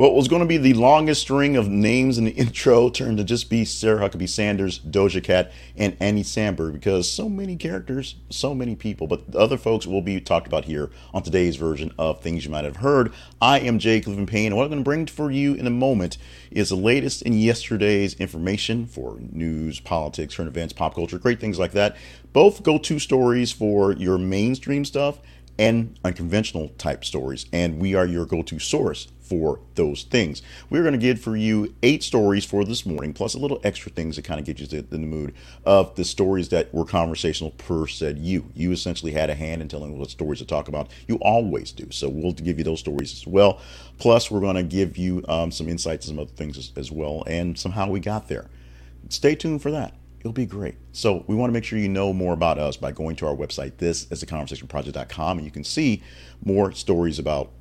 What was going to be the longest string of names in the intro turned to just be Sarah Huckabee Sanders, Doja Cat, and Andy Samberg because so many characters, so many people. But the other folks will be talked about here on today's version of Things You Might Have Heard. I am Jay Cleveland Payne, and what I'm going to bring for you in a moment is the latest in yesterday's information for news, politics, current events, pop culture, great things like that. Both go to stories for your mainstream stuff and unconventional type stories. And we are your go to source for those things. We're going to get for you eight stories for this morning, plus a little extra things that kind of get you in the mood of the stories that were conversational per said you. You essentially had a hand in telling what stories to talk about. You always do. So we'll give you those stories as well. Plus, we're going to give you um, some insights and some other things as, as well, and somehow we got there. Stay tuned for that it'll be great. So we want to make sure you know more about us by going to our website. This is the conversationproject.com, and you can see more stories about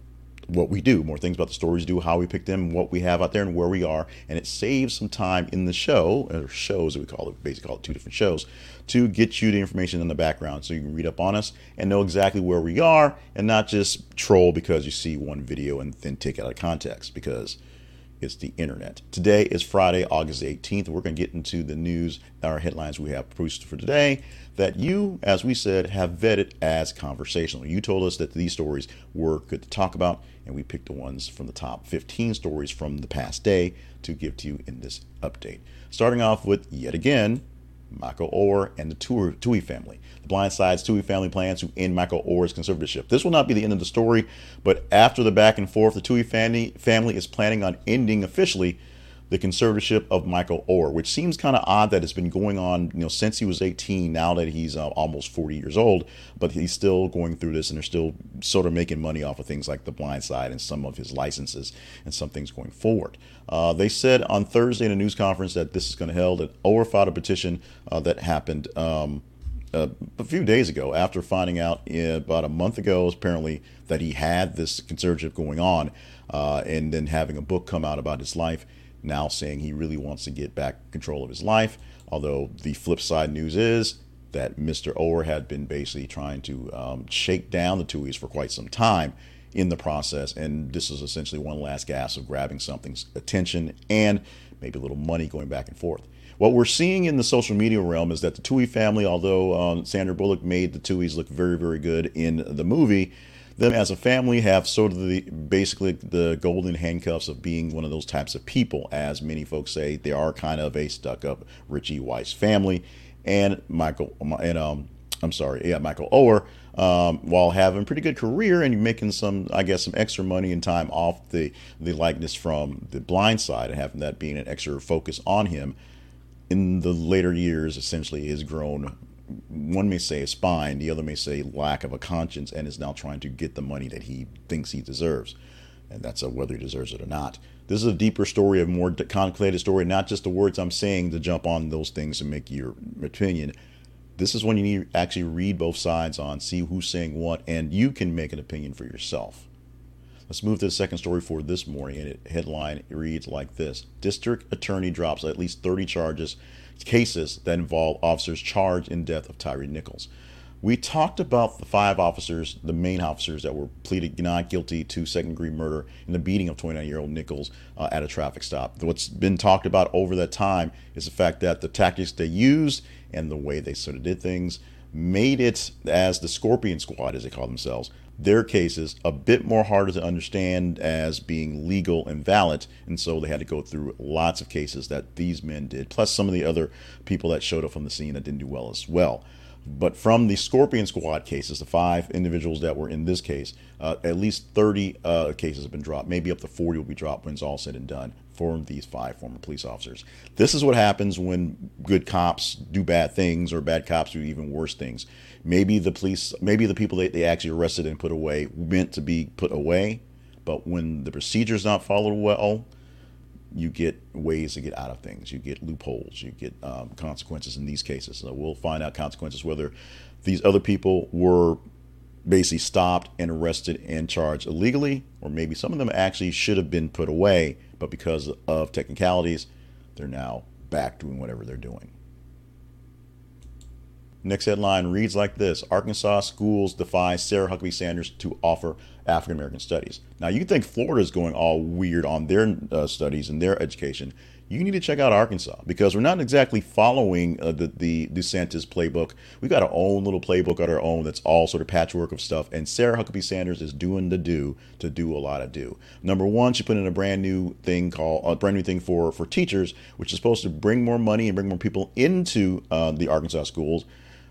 what we do, more things about the stories do, how we pick them, what we have out there, and where we are. And it saves some time in the show, or shows that we call it, basically call it two different shows, to get you the information in the background so you can read up on us and know exactly where we are and not just troll because you see one video and then take it out of context because it's the internet. Today is Friday, August 18th. We're going to get into the news, our headlines we have produced for today that you, as we said, have vetted as conversational. You told us that these stories were good to talk about, and we picked the ones from the top 15 stories from the past day to give to you in this update. Starting off with, yet again, Michael Oher and the Tuohy family. The Blind Side's Tuohy family plans to end Michael Oher's conservatorship. This will not be the end of the story, but after the back and forth, the Tuohy family, family is planning on ending officially the conservatorship of Michael Oher, which seems kind of odd that it's been going on, you know, since he was 18. Now that he's uh, almost 40 years old, but he's still going through this, and they're still sort of making money off of things like The Blind Side and some of his licenses and some things going forward. Uh, they said on Thursday in a news conference that this is going to held. That Oher filed a petition uh, that happened. Um, uh, a few days ago, after finding out uh, about a month ago, apparently that he had this conservatorship going on, uh, and then having a book come out about his life, now saying he really wants to get back control of his life. Although the flip side news is that Mr. Oher had been basically trying to um, shake down the Tuohys for quite some time in the process, and this is essentially one last gasp of grabbing something's attention and maybe a little money going back and forth. What we're seeing in the social media realm is that the Tuohy family, although um, Sandra Bullock made the Tuohys look very, very good in the movie, them as a family have sort of the basically the golden handcuffs of being one of those types of people, as many folks say they are kind of a stuck-up Richie Weisz family, and Michael and um I'm sorry, yeah, Michael Oher, um, while having a pretty good career and making some, I guess, some extra money and time off the the likeness from the Blind Side and having that being an extra focus on him. In the later years, essentially, has grown one may say a spine, the other may say lack of a conscience, and is now trying to get the money that he thinks he deserves. And that's a, whether he deserves it or not. This is a deeper story, a more contemplated story, not just the words I'm saying to jump on those things and make your opinion. This is when you need to actually read both sides on, see who's saying what, and you can make an opinion for yourself. Let's move to the second story for this morning, and it headline reads like this: District Attorney drops at least 30 charges cases that involve officers charged in death of Tyre Nichols. We talked about the five officers, the main officers that were pleaded not guilty to second degree murder in the beating of 29 year old Nichols uh, at a traffic stop. What's been talked about over that time is the fact that the tactics they used and the way they sort of did things made it, as the Scorpion Squad, as they call themselves, their cases a bit more harder to understand as being legal and valid. And so they had to go through lots of cases that these men did, plus some of the other people that showed up on the scene that didn't do well as well. But from the Scorpion Squad cases, the five individuals that were in this case, uh, at least 30 uh, cases have been dropped. Maybe up to 40 will be dropped when it's all said and done for these five former police officers. This is what happens when good cops do bad things or bad cops do even worse things. Maybe the police, maybe the people that they actually arrested and put away meant to be put away, but when the procedure's not followed well, you get ways to get out of things. You get loopholes. You get um, consequences in these cases. So we'll find out consequences whether these other people were basically stopped and arrested and charged illegally, or maybe some of them actually should have been put away, but because of technicalities, they're now back doing whatever they're doing. Next headline reads like this Arkansas schools defy Sarah Huckabee Sanders to offer African American studies. Now, you think Florida is going all weird on their uh, studies and their education. You need to check out Arkansas because we're not exactly following uh, the, the DeSantis playbook. We've got our own little playbook on our own that's all sort of patchwork of stuff. And Sarah Huckabee Sanders is doing the do to do a lot of do. Number one, she put in a brand new thing called a brand new thing for, for teachers, which is supposed to bring more money and bring more people into uh, the Arkansas schools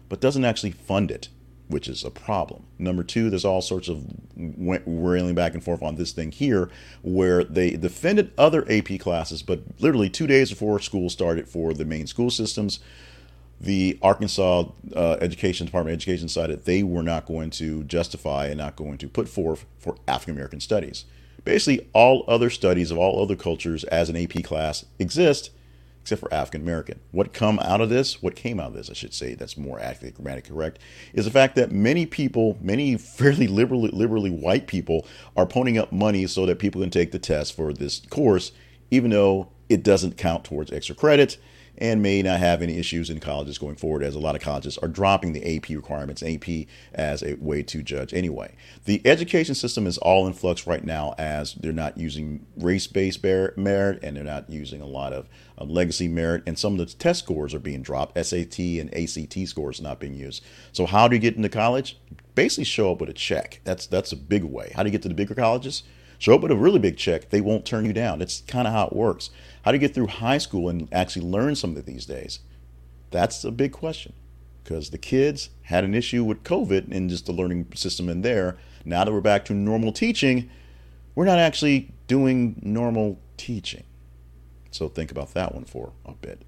but doesn't actually fund it, which is a problem. Number two, there's all sorts of railing back and forth on this thing here, where they defended other AP classes, but literally two days before school started for the main school systems, the Arkansas uh, Education Department of Education decided they were not going to justify and not going to put forth for African American studies. Basically, all other studies of all other cultures as an AP class exist, except for African American. What come out of this, what came out of this, I should say, that's more accurately grammatically correct, is the fact that many people, many fairly liberally, liberally white people, are ponying up money so that people can take the test for this course, even though it doesn't count towards extra credit and may not have any issues in colleges going forward, as a lot of colleges are dropping the AP requirements, AP as a way to judge anyway. The education system is all in flux right now as they're not using race based merit and they're not using a lot of um, legacy merit, and some of the test scores are being dropped. SAT and ACT scores not being used. So, how do you get into college? Basically, show up with a check. That's that's a big way. How do you get to the bigger colleges? Show up with a really big check. They won't turn you down. That's kind of how it works. How do you get through high school and actually learn something these days? That's a big question because the kids had an issue with COVID and just the learning system in there. Now that we're back to normal teaching, we're not actually doing normal teaching. So think about that one for a bit.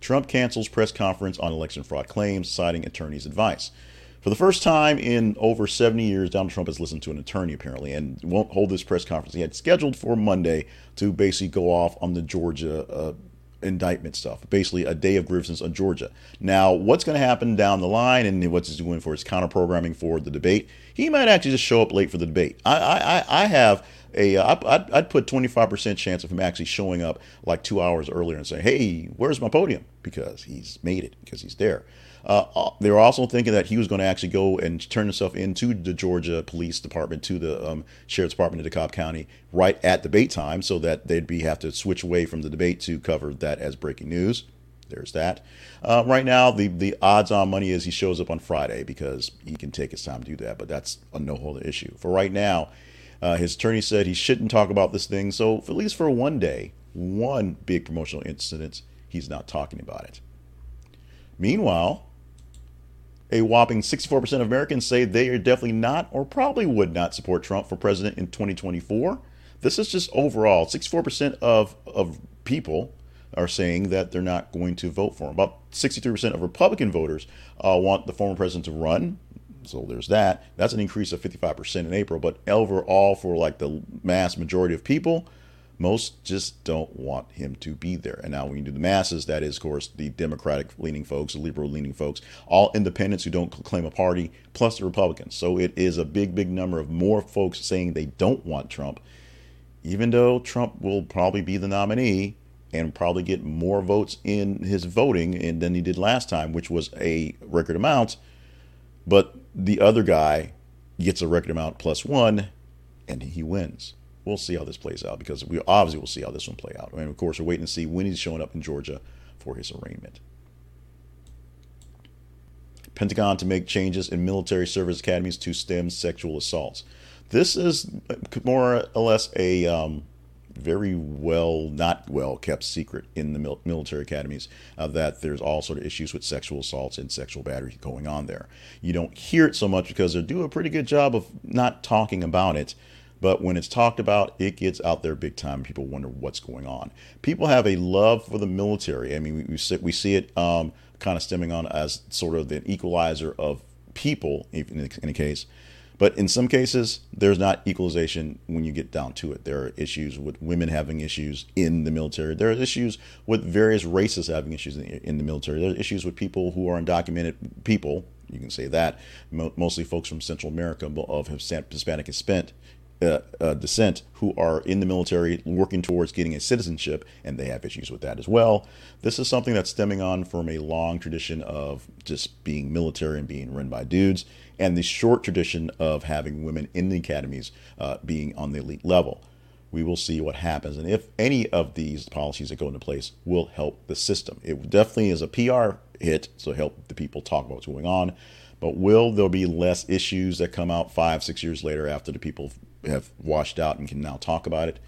Trump cancels press conference on election fraud claims, citing attorney's advice. For the first time in over 70 years, Donald Trump has listened to an attorney apparently and won't hold this press conference. He had scheduled for Monday to basically go off on the Georgia uh, indictment stuff, basically a day of grievances on Georgia. Now, what's going to happen down the line and what's he's doing for his counter programming for the debate? He might actually just show up late for the debate. I, I, I have a uh, I'd, I'd put 25% chance of him actually showing up like two hours earlier and saying, hey, where's my podium? Because he's made it, because he's there. Uh, uh, they were also thinking that he was going to actually go and turn himself into the Georgia Police Department, to the um, Sheriff's Department of DeKalb County, right at debate time, so that they'd be have to switch away from the debate to cover that as breaking news. There's that. Uh, right now, the the odds on money is he shows up on Friday because he can take his time to do that, but that's a no holder issue. For right now, uh, his attorney said he shouldn't talk about this thing, so at least for one day, one big promotional incident, he's not talking about it. Meanwhile, a whopping 64% of Americans say they are definitely not or probably would not support Trump for president in 2024. This is just overall 64% of, of people are saying that they're not going to vote for him. About 63% of Republican voters uh, want the former president to run. So there's that. That's an increase of 55% in April. But overall, for like the mass majority of people, most just don't want him to be there. And now, when you do the masses, that is, of course, the Democratic leaning folks, the liberal leaning folks, all independents who don't claim a party, plus the Republicans. So it is a big, big number of more folks saying they don't want Trump, even though Trump will probably be the nominee and probably get more votes in his voting than he did last time, which was a record amount. But the other guy gets a record amount plus one, and he wins we'll see how this plays out because we obviously will see how this one play out. And of course, we're waiting to see when he's showing up in Georgia for his arraignment. Pentagon to make changes in military service academies to stem sexual assaults. This is more or less a um, very well, not well kept secret in the mil- military academies uh, that there's all sort of issues with sexual assaults and sexual battery going on there. You don't hear it so much because they do a pretty good job of not talking about it. But when it's talked about, it gets out there big time. People wonder what's going on. People have a love for the military. I mean, we, we, see, it um, kind of stemming on as sort of the equalizer of people, in, in a case. But in some cases, there's not equalization when you get down to it. There are issues with women having issues in the military. There are issues with various races having issues in, the military. There are issues with people who are undocumented people. You can say that. Mostly folks from Central America of Hispanic descent uh, uh, descent who are in the military working towards getting a citizenship, and they have issues with that as well. This is something that's stemming on from a long tradition of just being military and being run by dudes, and the short tradition of having women in the academies uh, being on the elite level. We will see what happens, and if any of these policies that go into place will help the system. It definitely is a PR hit, so help the people talk about what's going on. But will there be less issues that come out five, six years later after the people have washed out and can now talk about it?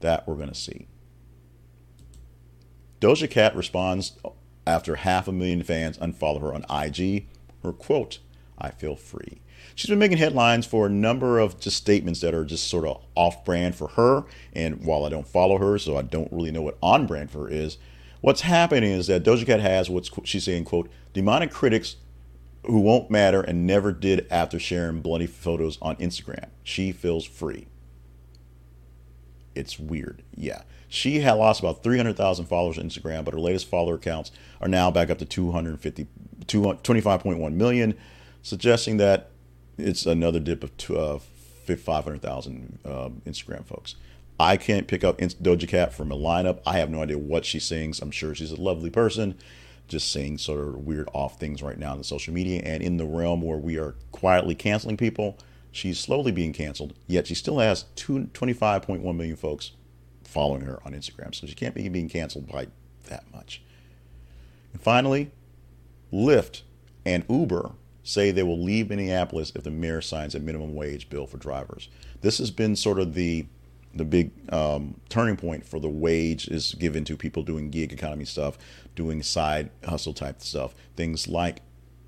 That we're going to see. Doja Cat responds after half a million fans unfollow her on IG. Her quote, I feel free. She's been making headlines for a number of just statements that are just sort of off brand for her. And while I don't follow her, so I don't really know what on brand for her is, what's happening is that Doja Cat has what's she's saying, quote, demonic critics who won't matter and never did after sharing bloody photos on Instagram. She feels free. It's weird. Yeah. She had lost about 300,000 followers on Instagram, but her latest follower counts are now back up to 250, 25.1 million, suggesting that it's another dip of uh, 500,000 uh, Instagram folks. I can't pick up Doja Cat from a lineup. I have no idea what she sings. I'm sure she's a lovely person just saying sort of weird off things right now in the social media and in the realm where we are quietly canceling people. She's slowly being canceled, yet she still has two, 25.1 million folks following her on Instagram. So she can't be being canceled by that much. And finally, Lyft and Uber say they will leave Minneapolis if the mayor signs a minimum wage bill for drivers. This has been sort of the the big um, turning point for the wage is given to people doing gig economy stuff, doing side hustle type stuff, things like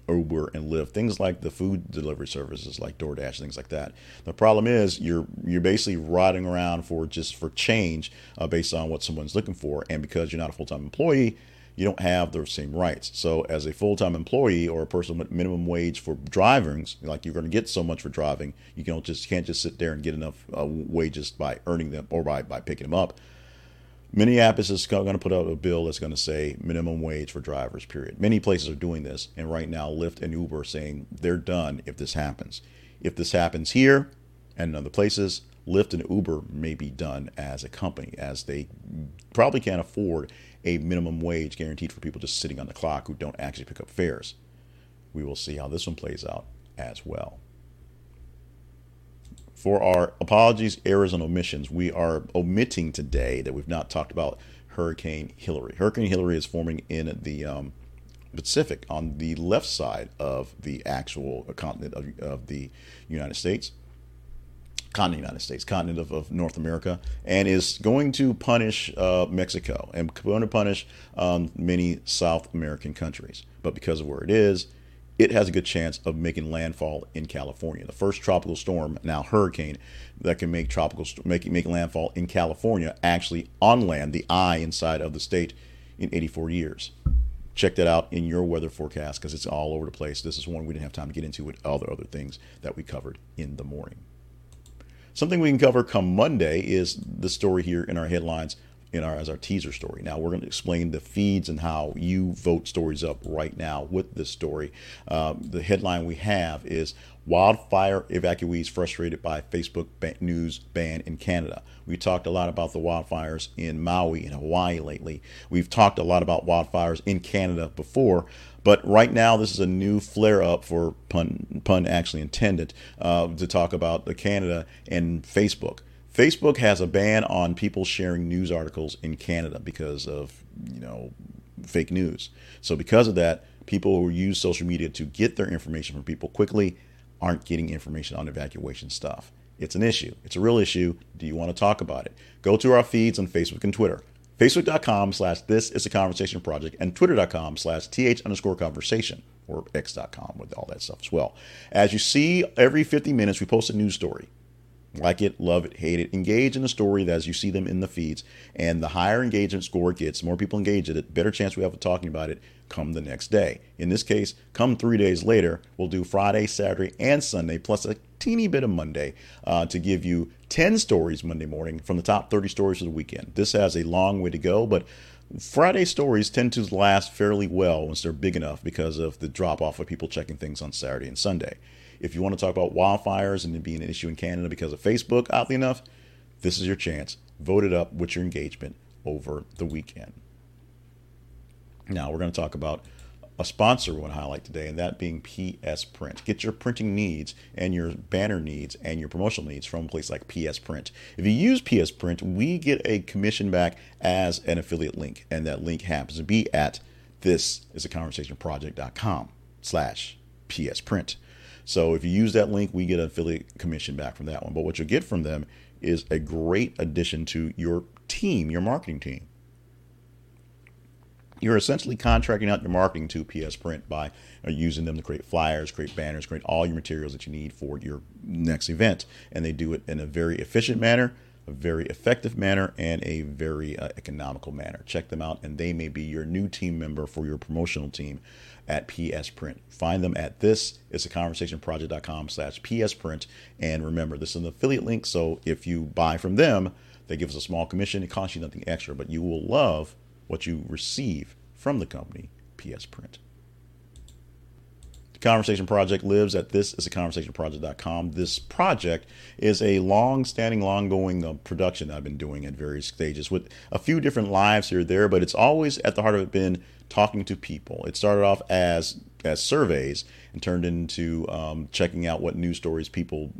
Uber and Lyft, things like the food delivery services like DoorDash, things like that. The problem is you're you're basically riding around for just for change uh, based on what someone's looking for, and because you're not a full time employee, you don't have the same rights. So, as a full time employee or a person with minimum wage for driving, like you're going to get so much for driving, you can just can't just sit there and get enough uh, wages by earning them or by, by picking them up. Minneapolis is going to put out a bill that's going to say minimum wage for drivers, period. Many places are doing this, and right now Lyft and Uber are saying they're done if this happens. If this happens here and in other places, Lyft and Uber may be done as a company, as they probably can't afford a minimum wage guaranteed for people just sitting on the clock who don't actually pick up fares. We will see how this one plays out as well. For our apologies, errors, and omissions, we are omitting today that we've not talked about Hurricane Hilary. Hurricane Hilary is forming in the um, Pacific on the left side of the actual continent of, of the United States continent United States, continent of, of, North America, and is going to punish uh, Mexico and going to punish um, many South American countries. But because of where it is, it has a good chance of making landfall in California. The first tropical storm, now hurricane, that can make tropical make make landfall in California, actually on land, the eye inside of the state, in 84 years. Check that out in your weather forecast because it's all over the place. This is one we didn't have time to get into with all the other things that we covered in the morning. Something we can cover come Monday is the story here in our headlines in our as our teaser story. Now we're going to explain the feeds and how you vote stories up right now with this story. Um, the headline we have is wildfire evacuees frustrated by Facebook news ban in Canada. We talked a lot about the wildfires in Maui and Hawaii lately. We've talked a lot about wildfires in Canada before. But right now, this is a new flare up for pun, pun actually intended uh, to talk about the Canada and Facebook. Facebook has a ban on people sharing news articles in Canada because of you know fake news. So because of that, people who use social media to get their information from people quickly aren't getting information on evacuation stuff. It's an issue. It's a real issue. Do you want to talk about it? Go to our feeds on Facebook and Twitter facebook.com slash this is a conversation project and twitter.com slash th underscore conversation or x.com with all that stuff as well. As you see every 50 minutes we post a news story like it love it hate it engage in the story as you see them in the feeds and the higher engagement score gets more people engage in it better chance we have of talking about it come the next day in this case come three days later we'll do friday saturday and sunday plus a teeny bit of monday uh, to give you 10 stories Monday morning from the top 30 stories of the weekend. This has a long way to go, but Friday stories tend to last fairly well once they're big enough because of the drop off of people checking things on Saturday and Sunday. If you want to talk about wildfires and it being an issue in Canada because of Facebook, oddly enough, this is your chance. Vote it up with your engagement over the weekend. Now, we're going to talk about a sponsor we want to highlight today, and that being PsPrint. Get your printing needs and your banner needs and your promotional needs from a place like PsPrint. If you use PsPrint, we get a commission back as an affiliate link, and that link happens to be at this is a conversationproject.com slash PS Print. So if you use that link, we get an affiliate commission back from that one. But what you'll get from them is a great addition to your team, your marketing team you're essentially contracting out your marketing to PsPrint by uh, using them to create flyers, create banners, create all your materials that you need for your next event. And they do it in a very efficient manner, very effective manner, and a very uh, economical manner. Check them out, and they may be your new team member for your promotional team at PsPrint. Find them at this is a conversationproject.com slash PsPrint. And remember, this is an affiliate link, so if you buy from them, they give us a small commission. It costs you nothing extra, but you will love what you receive from the company, PS Print. Conversation Project lives at this is a conversationproject.com. This project is a long-standing, long-going uh, production I've been doing at various stages with a few different lives here or there, but it's always at the heart of it been talking to people. It started off as as surveys and turned into um, checking out what news stories people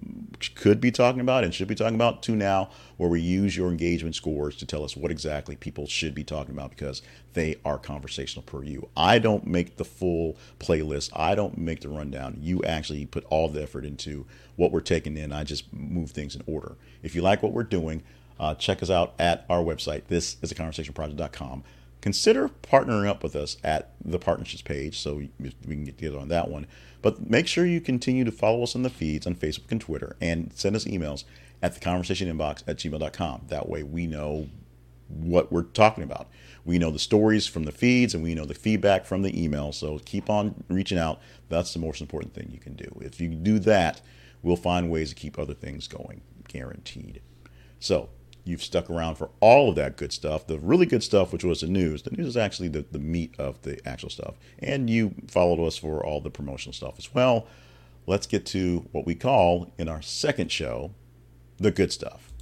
could be talking about and should be talking about to now where we use your engagement scores to tell us what exactly people should be talking about because they are conversational per you. I don't make the full playlist. I don't make the rundown. You actually put all the effort into what we're taking in. I just move things in order. If you like what we're doing, uh, check us out at our website. This is a conversationproject.com consider partnering up with us at the partnerships page so we can get together on that one. But make sure you continue to follow us on the feeds on Facebook and Twitter and send us emails at the conversation inbox at gmail.com. That way we know what we're talking about. We know the stories from the feeds and we know the feedback from the email. So keep on reaching out. That's the most important thing you can do. If you do that, we'll find ways to keep other things going, guaranteed. So you've stuck around for all of that good stuff, the really good stuff, which was the news. The news is actually the, the meat of the actual stuff. And you followed us for all the promotional stuff as well. Let's get to what we call in our second show, the good stuff.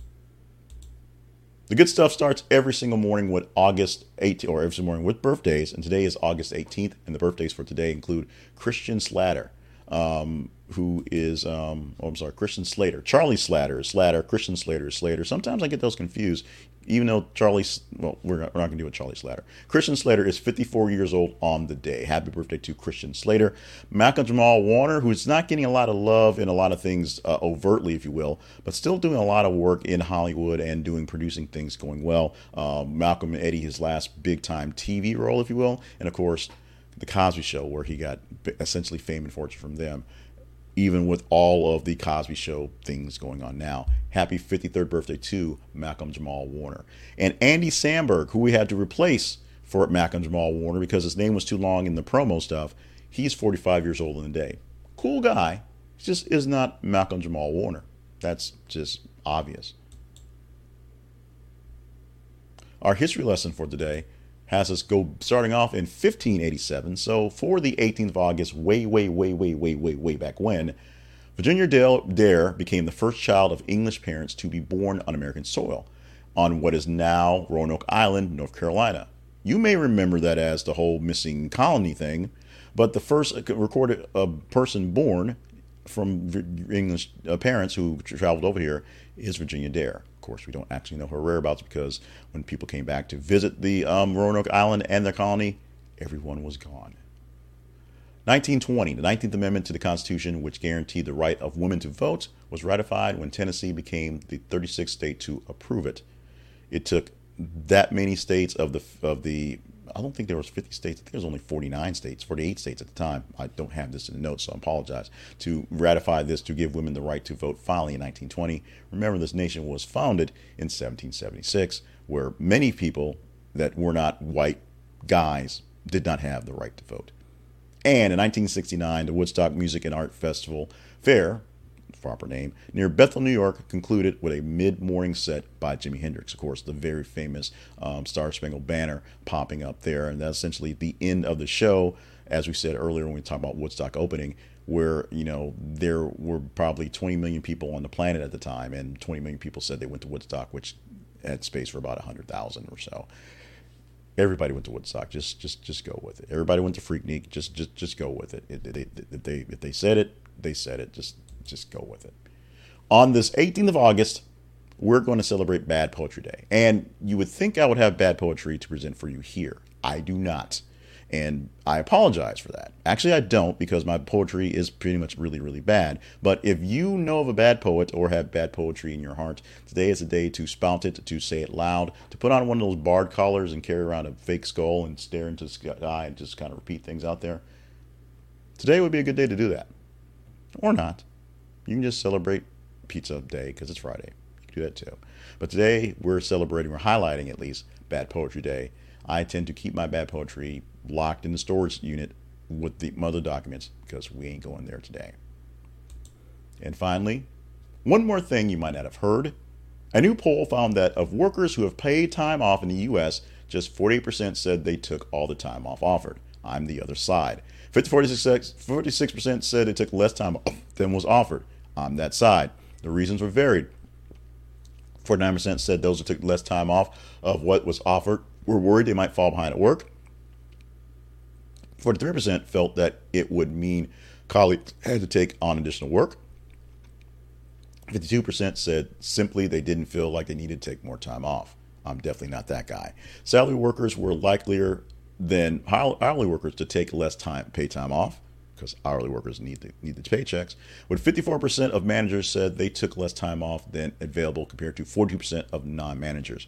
The good stuff starts every single morning with August 18th, or every morning with birthdays. And today is August 18th. And the birthdays for today include Christian Slatter. Um, who is, um, oh, I'm sorry, Christian Slater. Charlie Slater is Slater. Christian Slater Slater. Sometimes I get those confused, even though Charlie, well, we're not, we're not going to do it Charlie Slater. Christian Slater is 54 years old on the day. Happy birthday to Christian Slater. Malcolm Jamal Warner, who's not getting a lot of love in a lot of things uh, overtly, if you will, but still doing a lot of work in Hollywood and doing producing things going well. Um, Malcolm and Eddie, his last big time TV role, if you will. And of course, The Cosby Show, where he got essentially fame and fortune from them even with all of the Cosby Show things going on now. Happy 53rd birthday to Malcolm Jamal Warner. And Andy Samberg, who we had to replace for Malcolm Jamal Warner because his name was too long in the promo stuff, he's 45 years old in the day. Cool guy, just is not Malcolm Jamal Warner. That's just obvious. Our history lesson for today has us go starting off in 1587. So for the 18th of August, way, way, way, way, way, way, way back when, Virginia Dare became the first child of English parents to be born on American soil on what is now Roanoke Island, North Carolina. You may remember that as the whole missing colony thing, but the first recorded uh, person born from English uh, parents who traveled over here is Virginia Dare. Of course, we don't actually know her whereabouts because when people came back to visit the um, Roanoke Island and their colony, everyone was gone. 1920, the 19th Amendment to the Constitution, which guaranteed the right of women to vote, was ratified when Tennessee became the 36th state to approve it. It took that many states of the of the I don't think there was 50 states. I think there was only 49 states, 48 states at the time. I don't have this in the notes, so I apologize. To ratify this to give women the right to vote finally in 1920. Remember, this nation was founded in 1776, where many people that were not white guys did not have the right to vote. And in 1969, the Woodstock Music and Art Festival Fair proper name, near Bethel, New York, concluded with a mid morning set by Jimi Hendrix. Of course, the very famous um, Star Spangled Banner popping up there. And that's essentially the end of the show. As we said earlier when we talked about Woodstock opening, where you know there were probably 20 million people on the planet at the time, and 20 million people said they went to Woodstock, which had space for about 100,000 or so. Everybody went to Woodstock. Just just just go with it. Everybody went to Freaknik. Just just just go with it. If they, if they if they said it, they said it. Just just go with it. On this 18th of August, we're going to celebrate Bad Poetry Day. And you would think I would have bad poetry to present for you here. I do not. And I apologize for that. Actually, I don't because my poetry is pretty much really, really bad. But if you know of a bad poet or have bad poetry in your heart, today is a day to spout it, to say it loud, to put on one of those bard collars and carry around a fake skull and stare into the sky and just kind of repeat things out there. Today would be a good day to do that. Or not. You can just celebrate Pizza Day because it's Friday. You can do that too. But today we're celebrating, we're highlighting at least Bad Poetry Day. I tend to keep my bad poetry locked in the storage unit with the mother documents because we ain't going there today. And finally, one more thing you might not have heard. A new poll found that of workers who have paid time off in the U.S., just 48% said they took all the time off offered. I'm the other side. 46, 46% said it took less time than was offered. I'm that side. The reasons were varied. 49% said those who took less time off of what was offered were worried they might fall behind at work. 43% felt that it would mean colleagues had to take on additional work. 52% said simply they didn't feel like they needed to take more time off. I'm definitely not that guy. Salary workers were likelier than hourly workers to take less time, pay time off, because hourly workers need the, need the paychecks. With 54% of managers said they took less time off than available compared to 42% of non-managers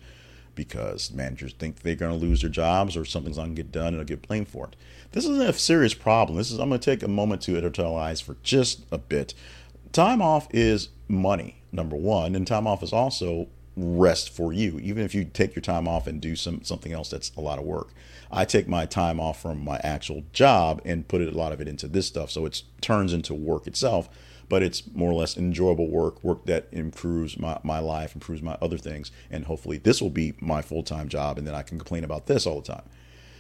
because managers think they're going to lose their jobs or something's not going to get done and they'll get blamed for it. This is a serious problem. This is I'm going to take a moment to editorialize for just a bit. Time off is money, number one, and time off is also rest for you. Even if you take your time off and do some something else that's a lot of work. I take my time off from my actual job and put a lot of it into this stuff, so it turns into work itself but it's more or less enjoyable work, work that improves my, my life, improves my other things. And hopefully this will be my full time job. And then I can complain about this all the time.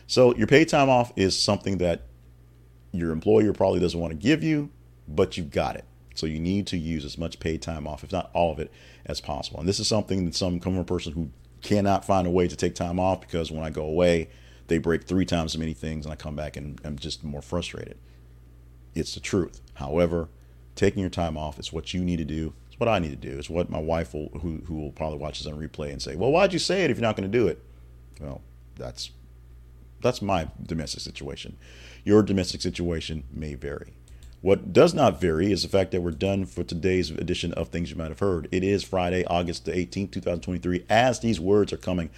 So your paid time off is something that your employer probably doesn't want to give you, but you've got it. So you need to use as much paid time off, if not all of it, as possible. And this is something that some come from a person who cannot find a way to take time off because when I go away, they break three times as many things and I come back and I'm just more frustrated. It's the truth. However, taking your time off is what you need to do. It's what I need to do. It's what my wife will, who, who will probably watch this on replay and say, well, why'd you say it if you're not going to do it? Well, that's, that's my domestic situation. Your domestic situation may vary. What does not vary is the fact that we're done for today's edition of Things You Might Have Heard. It is Friday, August the 18th, 2023. As these words are coming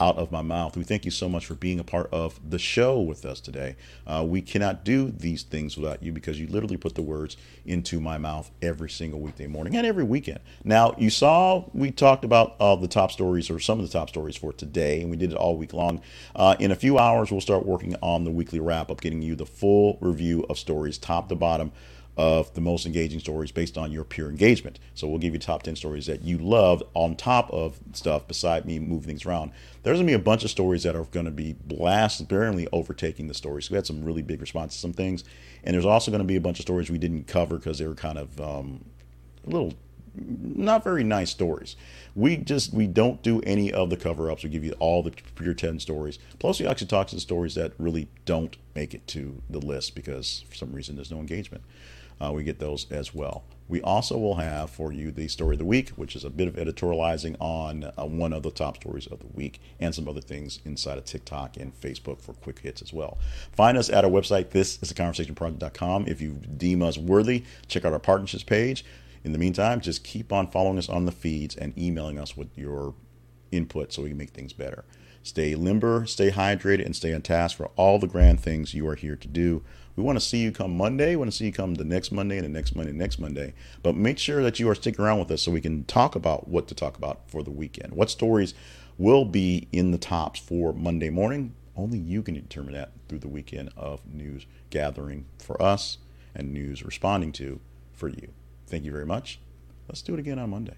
out of my mouth. We thank you so much for being a part of the show with us today. Uh, we cannot do these things without you because you literally put the words into my mouth every single weekday morning and every weekend. Now, you saw we talked about uh, the top stories or some of the top stories for today, and we did it all week long. Uh, in a few hours, we'll start working on the weekly wrap up, getting you the full review of stories, top to bottom of the most engaging stories based on your pure engagement. So we'll give you top 10 stories that you loved on top of stuff beside me moving things around. There's going to be a bunch of stories that are going to be blast, apparently overtaking the stories. We had some really big responses to some things. And there's also going to be a bunch of stories we didn't cover because they were kind of um, a little not very nice stories. We just we don't do any of the cover ups. We give you all the pure ten stories. Plus, we actually talk to the stories that really don't make it to the list because for some reason there's no engagement uh, we get those as well. We also will have for you the story of the week, which is a bit of editorializing on uh, one of the top stories of the week and some other things inside of TikTok and Facebook for quick hits as well. Find us at our website, this is the conversationproject.com. If you deem us worthy, check out our partnerships page. In the meantime, just keep on following us on the feeds and emailing us with your input so we can make things better. Stay limber, stay hydrated, and stay on task for all the grand things you are here to do. We want to see you come Monday. We want to see you come the next Monday and the next Monday, next Monday. But make sure that you are sticking around with us so we can talk about what to talk about for the weekend. What stories will be in the tops for Monday morning? Only you can determine that through the weekend of news gathering for us and news responding to for you. Thank you very much. Let's do it again on Monday.